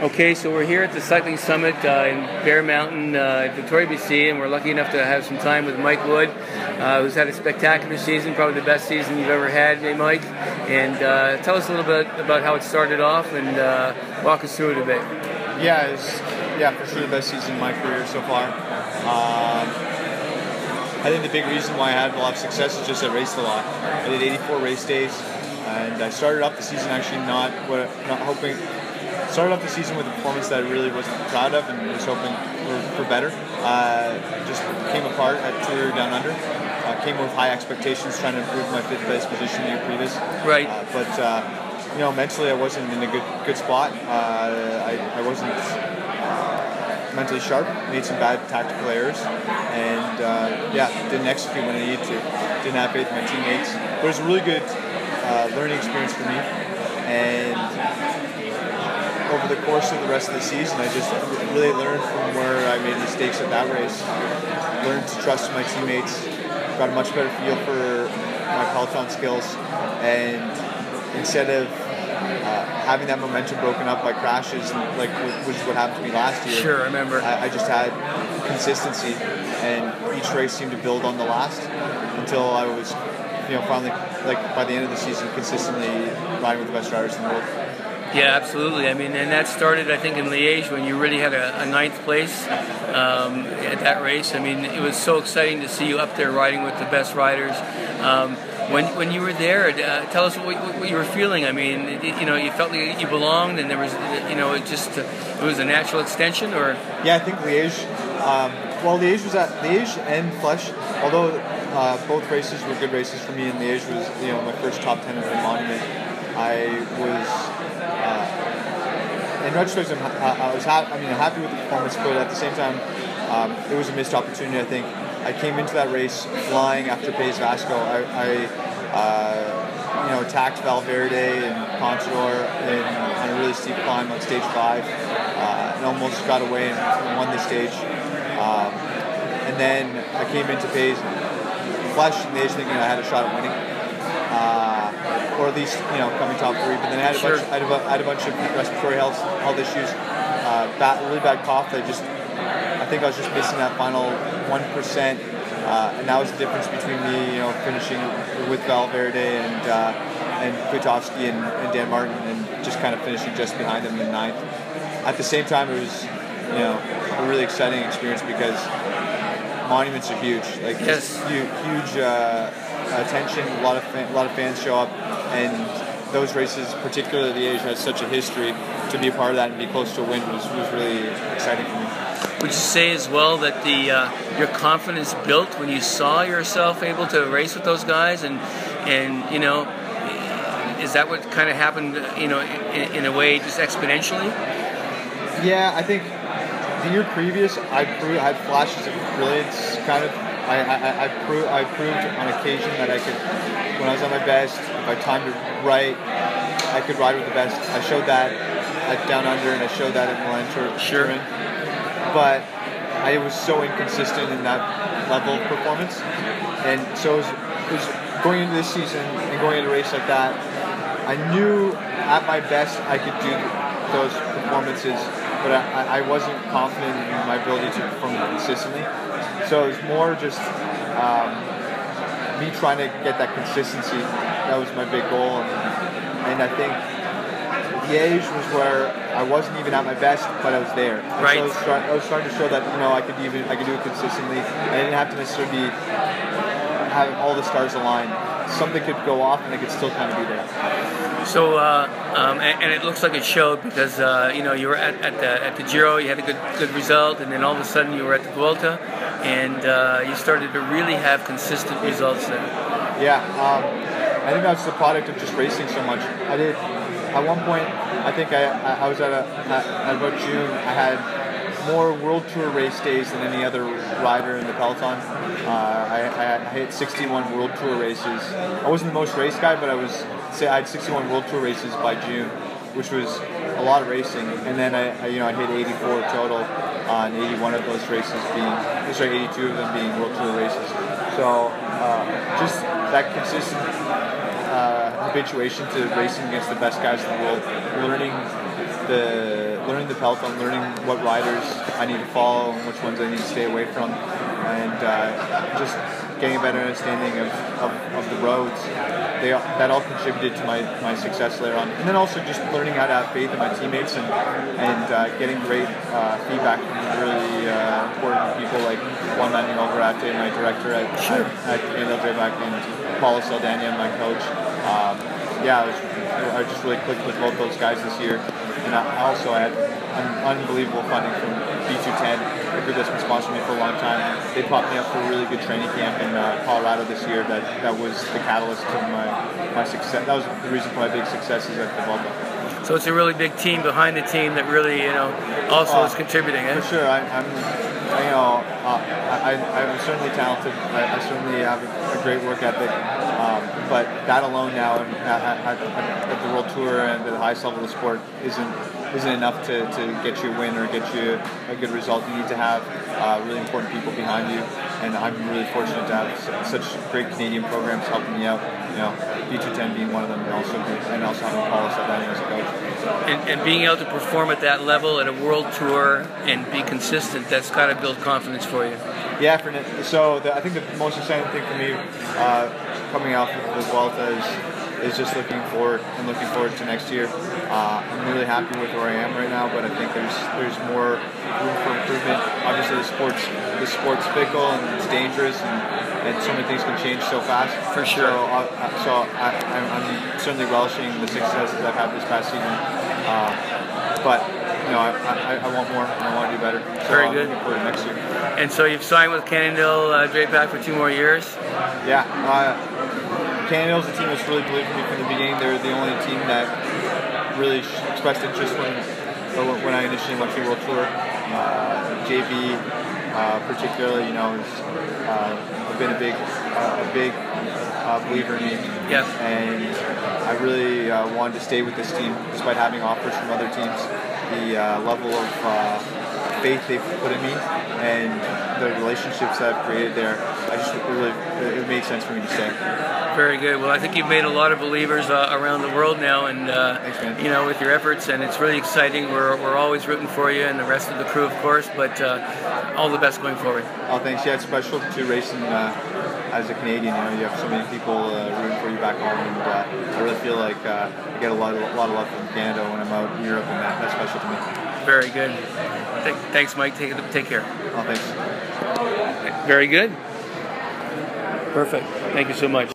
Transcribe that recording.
Okay, so we're here at the Cycling Summit uh, in Bear Mountain, uh, Victoria, BC, and we're lucky enough to have some time with Mike Woods, uh, who's had a spectacular season, probably the best season you've ever had, hey, Mike. And uh, tell us a little bit about how it started off and uh, walk us through it a bit. Yeah, it's yeah for sure the best season in my career so far. Um, I think the big reason why I had a lot of success is just I raced a lot. I did 84 race days, and I started off the season actually not what not hoping started off the season with a performance that I really wasn't proud of and was hoping for, for better. Uh, just came apart at Tour Down Under. Uh, came with high expectations, trying to improve my fifth place position the year previous. Right. Uh, but uh, you know, mentally I wasn't in a good good spot. Uh, I, I wasn't uh, mentally sharp. Made some bad tactical errors, and uh, yeah, didn't execute when I needed to. Didn't have faith in my teammates. But it was a really good learning experience for me, and over the course of the rest of the season, I just really learned from where I made mistakes at that race. Learned to trust my teammates. Got a much better feel for my peloton skills, and instead of uh, having that momentum broken up by crashes, and like which is what happened to me last year. Sure, I remember. I, I just had consistency, and each race seemed to build on the last until I was, you know, finally like by the end of the season, consistently riding with the best riders in the world. Yeah, absolutely. I mean, and that started, I think, in Liège when you really had a, a ninth place um, at that race. I mean, it was so exciting to see you up there riding with the best riders. Um, when, when you were there, uh, tell us what, what, you were feeling. I mean, it, you know, you felt like you belonged, and there was, you know, it just uh, it was a natural extension, or yeah, I think Liège. Um, well, Liège was at Liège and Flèche, although uh, both races were good races for me, and Liège was, you know, my first top ten in the monument. I was in retrospect, i was ha- I mean, happy with the performance, but at the same time, um, it was a missed opportunity. I think I came into that race flying after País Vasco. I, I uh, you know, attacked Valverde and Contador in, on a really steep climb on stage five, uh, and almost got away and, won the stage. Um, and then I came into País, Flèche and Liège thinking I had a shot at winning. Or at least you know coming top three. But then I had a sure. bunch, I had a, I had a bunch of respiratory health health issues, uh, bad, really bad cough. I just I think I was just missing that final one percent, uh, and that was the difference between me, you know, finishing with Valverde and uh, and Kwiatkowski and, and, Dan Martin, and just kind of finishing just behind them in ninth. At the same time, it was you know a really exciting experience because monuments are huge, like yes. huge, huge uh, attention. A lot of fan, a lot of fans show up and those races, particularly the Asia, has such a history. To be a part of that and be close to a win was, was really exciting for me. Would you say as well that the uh, your confidence built when you saw yourself able to race with those guys, and and you know, is that what kind of happened? You know, in, in a way, just exponentially. Yeah, I think the year previous, I I had flashes of brilliance, kind of. I I, I, proved I proved on occasion that I could when I was at my best, if I timed it right, I could ride with the best. I showed that at Down Under, and I showed that at Milan Turin. Sure. But I was so inconsistent in that level of performance, and so it was, it was going into this season and going into a race like that. I knew at my best I could do those performances, but I, I wasn't confident in my ability to perform consistently. So it was more just. Um, me trying to get that consistency. That was my big goal, and, and I think Liège was where I wasn't even at my best, but I was there. right. So I was, start, I was, starting to show that you know I could even I could do it consistently. I didn't have to necessarily be having all the stars aligned. Something could go off, and I could still kind of be there. So, uh, um, and, and, it looks like it showed because uh, you know you were at, at, the at the Giro, you had a good good result, and then all of a sudden you were at the Vuelta, and uh, you started to really have consistent results there. Yeah, um, I think that's the product of just racing so much. I did at one point. I think I, I was at, a, at, at about June. I had more World Tour race days than any other rider in the peloton. Uh, I, I, hit 61 World Tour races. I wasn't the most race guy, but I was say I had 61 World Tour races by June, which was a lot of racing. And then I, I you know I hit 84 total on 81 of those races being sorry 82 of them being World Tour races. So uh, just that consistent uh, habituation to racing against the best guys in the world, learning the learning the peloton, learning what riders I need to follow and which ones I need to stay away from, and uh, just getting a better understanding of, of, of the roads. They, that all contributed to my, my success later on. And then also just learning how to have faith in my teammates and, and uh, getting great uh, feedback from really uh, important people like Juan Manuel Garate, my director at, sure. at, at Back, and Paulo Saldanha, my coach. Um, yeah, I, was, I just really clicked with both those guys this year. And I also had un- unbelievable funding from B2ten, a group that's been sponsoring me for a long time. They popped me up for a really good training camp in uh, Colorado this year. That that was the catalyst to my my success. That was the reason for my big successes at the Vuelta. So it's a really big team behind the team that really, you know, also uh, is contributing. Eh? For sure, I, am you know, uh, I, I'm certainly talented. I, I certainly have a, a great work ethic. Um, but that alone now at, at, at, the World Tour and at the highest level of the sport isn't isn't enough to, to get you a win or get you a good result. You need to have uh, really important people behind you, and I'm really fortunate to have such great Canadian programs helping me out. You know, B2ten being one of them, and also and also having Paulo Saldanha as a coach. And, and being able to perform at that level at a world tour and be consistent, that's got to build confidence for you. Yeah, for so the, I think the most exciting thing for me uh, coming off of the Vuelta is is just looking forward and looking forward to next year. Uh, I'm really happy with where I am right now, but I think there's there's more room for improvement. Obviously, the sports the sport's fickle and it's dangerous, and, and so many things can change so fast. For sure. So, uh, so I, am certainly relishing the successes I've had this past season, uh, but you know I, I, I, want more and I want to do better. So Very good. To next year. And so you've signed with Cannondale uh, Drapac for two more years. Yeah. Uh, Cannondale's a team that's really believed in me from the beginning. They're the only team that really expressed interest when when I initially went to the World Tour. Uh, JV, uh, particularly, you know, has uh, been a big uh, a big uh, believer in me. Yeah. And I really uh, wanted to stay with this team despite having offers from other teams. The level of faith they've put in me and the relationships that I've created there, I just really it made sense for me to stay. Very good. Well, I think you've made a lot of believers uh, around the world now, and uh, Thanks, you know, with your efforts, and it's really exciting. We're, we're always rooting for you and the rest of the crew, of course. But uh, all the best going forward. Oh, thanks. Yeah, it's special to racing uh, as a Canadian. You know, you have so many people uh, rooting for you back home, and uh, I really feel like I get a lot, of, a lot of love from Canada when I'm out in Europe, and that, that's special to me. Very good. Th- thanks, Mike. Take, take care. Oh, thanks. Very good. Perfect. Thank you so much.